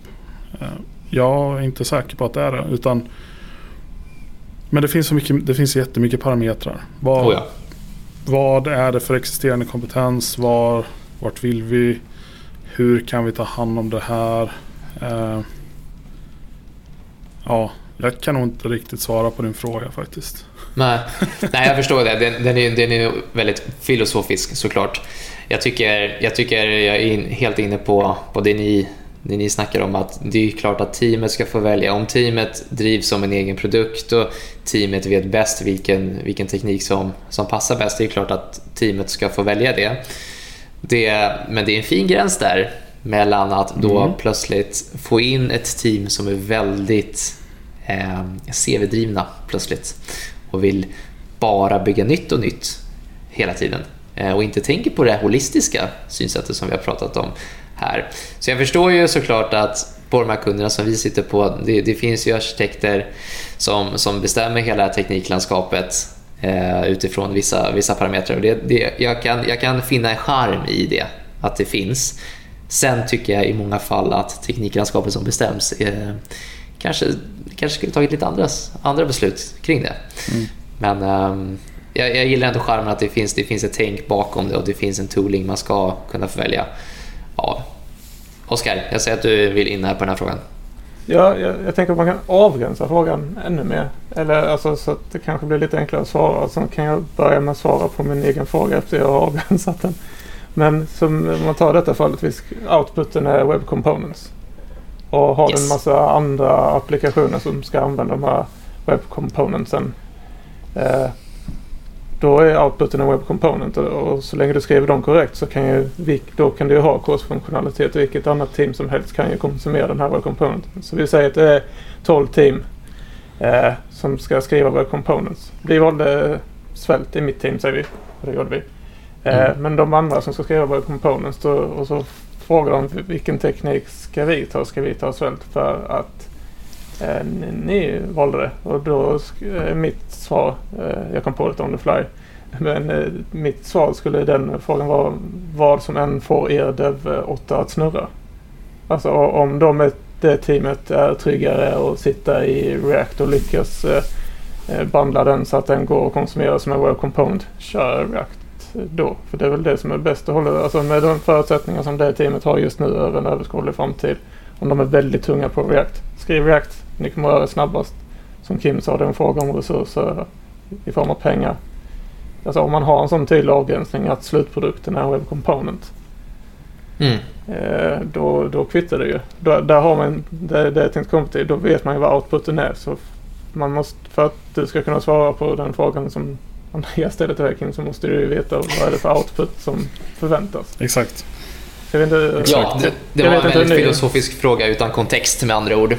Eh, jag är inte säker på att det är det. Utan, men det finns, så mycket, det finns jättemycket parametrar. Vad, oh ja. vad är det för existerande kompetens? Var, vart vill vi? Hur kan vi ta hand om det här? Eh, ja, jag kan nog inte riktigt svara på din fråga faktiskt. Nej, Nej jag förstår det. Den, den, är, den är väldigt filosofisk såklart. Jag tycker jag, tycker jag är in, helt inne på, på det, ni, det ni snackar om. att Det är klart att teamet ska få välja. Om teamet drivs som en egen produkt och teamet vet bäst vilken, vilken teknik som, som passar bäst. Det är klart att teamet ska få välja det. det men det är en fin gräns där mellan att då mm. plötsligt få in ett team som är väldigt eh, CV-drivna plötsligt och vill bara bygga nytt och nytt hela tiden eh, och inte tänker på det holistiska synsättet som vi har pratat om här. Så jag förstår ju såklart att på de här kunderna som vi sitter på, det, det finns ju arkitekter som, som bestämmer hela tekniklandskapet eh, utifrån vissa, vissa parametrar. Och det, det, jag, kan, jag kan finna en charm i det, att det finns. Sen tycker jag i många fall att tekniklandskapet som bestäms eh, kanske, kanske skulle tagit lite andras, andra beslut kring det. Mm. Men um, jag, jag, gillar ändå charmen att det finns, det finns ett tänk bakom det och det finns en tooling man ska kunna få välja av. Oskar, jag ser att du vill in här på den här frågan. Ja, jag, jag, tänker att man kan avgränsa frågan ännu mer. Eller alltså, så att det kanske blir lite enklare att svara. Sen kan jag börja med att svara på min egen fråga efter jag har avgränsat den. Men som, om man tar detta fallet, outputen är Web Components och har yes. en massa andra applikationer som ska använda de här web componentsen. Eh, då är outputen en web component och, så länge du skriver dem korrekt så kan ju, då kan du ha kursfunktionalitet. Vilket annat team som helst kan ju konsumera den här web componenten. Så vi säger att det är 12 team eh, som ska skriva web components. Vi valde svält i mitt team säger vi. Det gjorde vi. Eh, mm. Men de andra som ska skriva web components då, och så frågade om vilken teknik ska vi ta? Ska vi ta svält för att eh, ni, ni valde det? Och då är eh, mitt svar, eh, jag kom på det on the fly, [LAUGHS] men eh, mitt svar skulle den frågan vara vad som än får er Dev eh, 8 att snurra. Alltså om de är, det teamet är tryggare och sitta i React och lyckas eh, eh bandla den så att den går att konsumera som en web component, kör React då. För det är väl det som är bäst att hålla, alltså med de förutsättningar som det teamet har just nu över en överskådlig framtid. Om de är väldigt tunga på React. Skriv React, ni kommer det snabbast. Som Kim sa, det är en fråga om resurser i form av pengar. Alltså om man har en sån tydlig avgränsning att slutprodukten är en web component. Mm. Eh, då, då kvittar det ju. Då, där har man det, det jag tänkte komma till. Då vet man ju vad outputen är. Så man måste, för att du ska kunna svara på den frågan som Ställde till dig Kim, så måste du ju veta vad är det för output som förväntas. Exakt. Jag vet inte, Ja, det, det jag var vet en väldigt filosofisk fråga utan kontext med andra ord.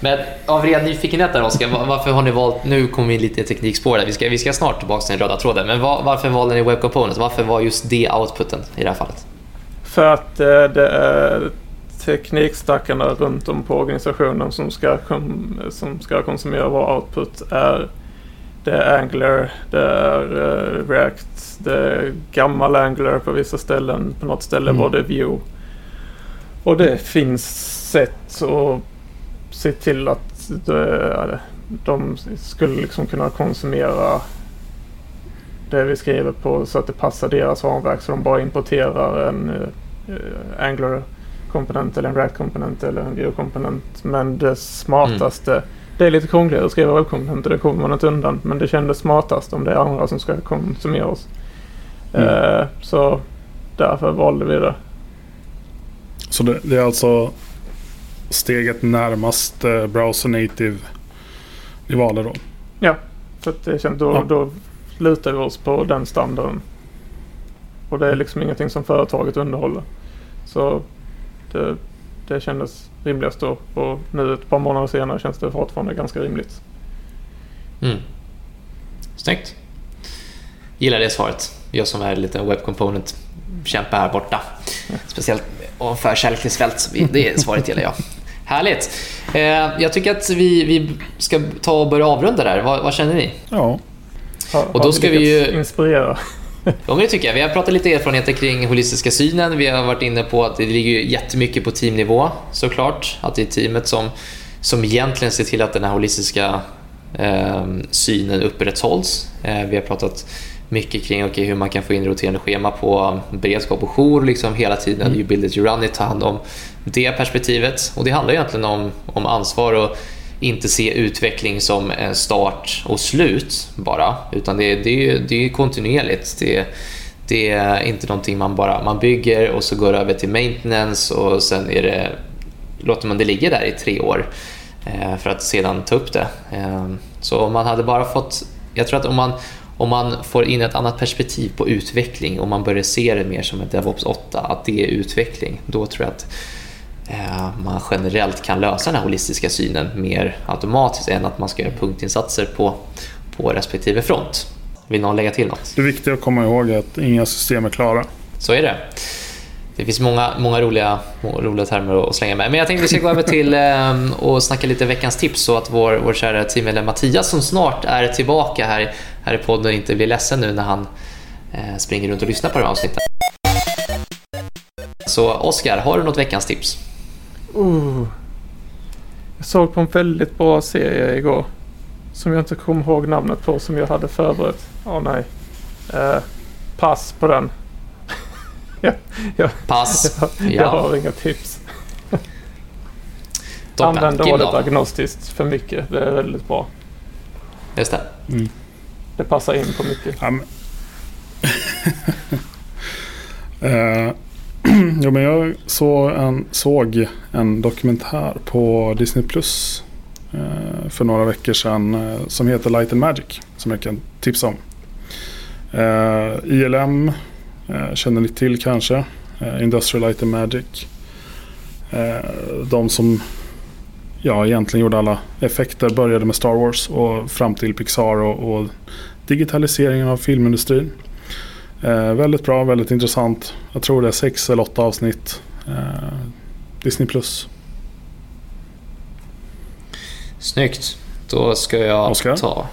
Men av ren nyfikenhet där Oskar, va- varför har ni valt, nu kommer vi lite i teknikspår där, vi ska, vi ska snart tillbaka till den röda tråden, men va- varför valde ni Web Components? Varför var just det outputen i det här fallet? För att eh, det är teknikstackarna runt om på organisationen som ska, kom, som ska konsumera vår output är det är Angular, det är eh, React, det är gammal Angular på vissa ställen. På något ställe Mm. var det Vue. Och det finns sätt att se till att det, de skulle liksom kunna konsumera det vi skriver på så att det passar deras ramverk så de bara importerar en eh, Angular komponent eller en React komponent eller en Vue komponent. Men det smartaste, det är lite krångligare att skriva webbkomponenter, det kommer man inte undan. Men det kändes smartast om det är andra som ska konsumera oss. Mm. Eh, så därför valde vi det. Så det, det är alltså steget närmast eh, browser native ni valde då? För att det känns, då, Ja. då lutar vi oss på den standarden. Och det är liksom ingenting som företaget underhåller. Så det, det kändes rimligast då. Och nu ett par månader senare känns det fortfarande ganska rimligt. Mm. Snyggt. Gillar det svaret. Jag som är en liten Web Component-kämpe här borta. [LAUGHS] Speciellt svält. så vi- Det svaret gillar jag. [LAUGHS] Härligt. Eh, jag tycker att vi, vi ska ta och börja avrunda där. Vad, vad känner ni? Ja, Har, Och då ska vi ju- inspirera. Ja, men det tycker jag. Vi har pratat lite erfarenheter kring holistiska synen. Vi har varit inne på att det ligger jättemycket på teamnivå såklart. Att det är teamet som, som egentligen ser till att den här holistiska eh, synen upprätthålls. Eh, vi har pratat mycket kring okay, hur man kan få in roterande schema på beredskap och jour liksom hela tiden. You build it, you run it, ta hand om det perspektivet. Och det handlar egentligen om, om ansvar och inte se utveckling som en start och slut bara. Utan det, det, är ju- det är kontinuerligt. Det, det är inte någonting man bara man bygger och så går det över till maintenance och sen är det, låter man det ligga där i tre år eh, för att sedan ta upp det. Eh, så om man hade bara fått... Jag tror att om man, om man får in ett annat perspektiv på utveckling och man börjar se det mer som ett DevOps 8, att det är utveckling, då tror jag att man generellt kan lösa den här holistiska synen mer automatiskt än att man ska göra punktinsatser på, på respektive front. Vill någon lägga till något? det viktiga att komma ihåg är att inga system är klara. Så är det. Det finns många, många roliga, roliga termer att slänga med. Men jag tänkte vi ska gå över till eh, och snacka lite veckans tips så att vår, vår kära teammedlem Mattias som snart är tillbaka här, här i podden inte blir ledsen nu när han eh, springer runt och lyssnar på de här avsnitten. Så Oskar, har du något veckans tips? Uh. Jag såg på en väldigt bra serie igår. Som jag inte kommer ihåg namnet på som jag hade förberett. Åh nej. Eh, pass på den. [LAUGHS] Pass. [LAUGHS] Jag Ja, har inga tips. toppen. Använd ordet agnostiskt för mycket. Det är väldigt bra. Just det. Det passar in på mycket. Ja, men... [LAUGHS] Jo, men jag så en, såg en dokumentär på Disney Plus eh, för några veckor sedan eh, som heter Light and Magic som jag kan tipsa om. Eh, ILM eh, känner ni till kanske. Eh, Industrial Light and Magic. Eh, de som ja, egentligen gjorde alla effekter började med Star Wars och fram till Pixar och, och digitaliseringen av filmindustrin. Eh, väldigt bra, väldigt intressant. Jag tror det är sex eller åtta avsnitt. Eh, Disney Plus. Snyggt. Då ska jag Oscar? ta...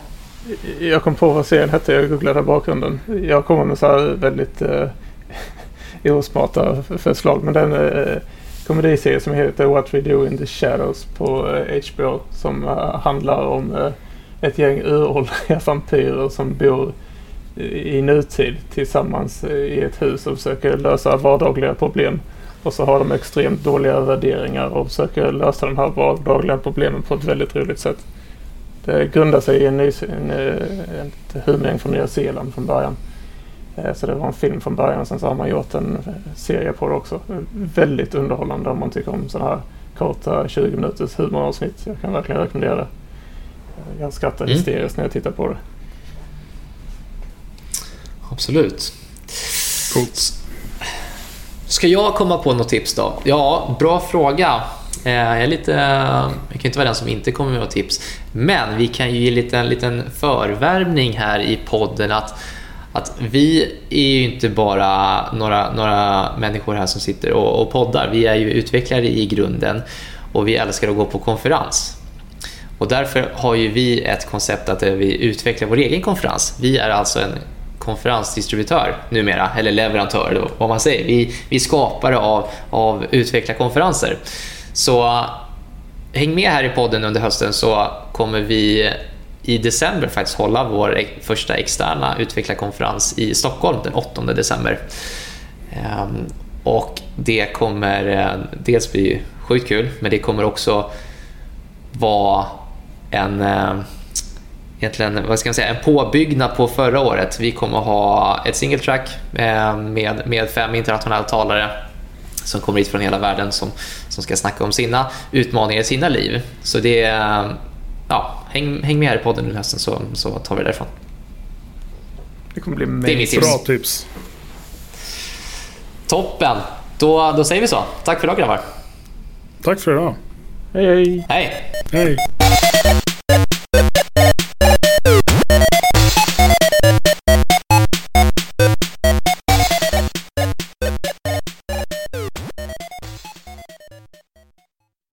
Jag kom på vad serien hette. Jag googlade i bakgrunden. Jag kommer med så här väldigt eh, [LAUGHS] osmarta förslag. Men den eh, komediserie som heter What We Do In The Shadows på eh, HBO. Som eh, handlar om eh, ett gäng uråldriga [LAUGHS] vampyrer som bor i nutid tillsammans i ett hus och försöker lösa vardagliga problem. Och så har de extremt dåliga värderingar och försöker lösa de här vardagliga problemen på ett väldigt roligt sätt. Det grundar sig i en, ny, en, ett humorgäng från Nya Zeeland från början. Eh, så det var en film från början. Sen så har man gjort en serie på det också. Väldigt underhållande om man tycker om sådana här korta 20 minuters humoravsnitt. Jag kan verkligen rekommendera det. Jag skrattar Mm. hysteriskt när jag tittar på det. Absolut. Coolt. Ska jag komma på något tips då? Ja, bra fråga. Eh, Jag är lite... Jag kan inte vara den som inte kommer med något tips. Men vi kan ju ge en liten, liten förvärmning här i podden att, att vi är ju inte bara några, några människor här som sitter och, och poddar. Vi är ju utvecklare i grunden och vi älskar att gå på konferens. Och därför har ju vi ett koncept att vi utvecklar vår egen konferens. Vi är alltså en konferensdistributör numera, eller leverantör då, vad man säger. Vi, vi är skapare av, av utvecklarkonferenser. Så häng med här i podden under hösten så kommer vi i december faktiskt hålla vår första externa utvecklarkonferens i Stockholm den 8 december. Ehm, och det kommer eh, dels bli sjukt kul, men det kommer också vara en eh, egentligen, vad ska man säga, en påbyggnad på förra året. Vi kommer ha ett single track eh, med, med fem internationella talare som kommer hit från hela världen som, som ska snacka om sina utmaningar i sina liv. Så det är, ja, häng, häng med här i podden nu hösten så, så tar vi det därifrån. Det kommer bli Det är mitt tips. Bra tips. Toppen! Då, då säger vi så. Tack för idag grabbar. Tack för idag. Hej hej! Hej! Hej.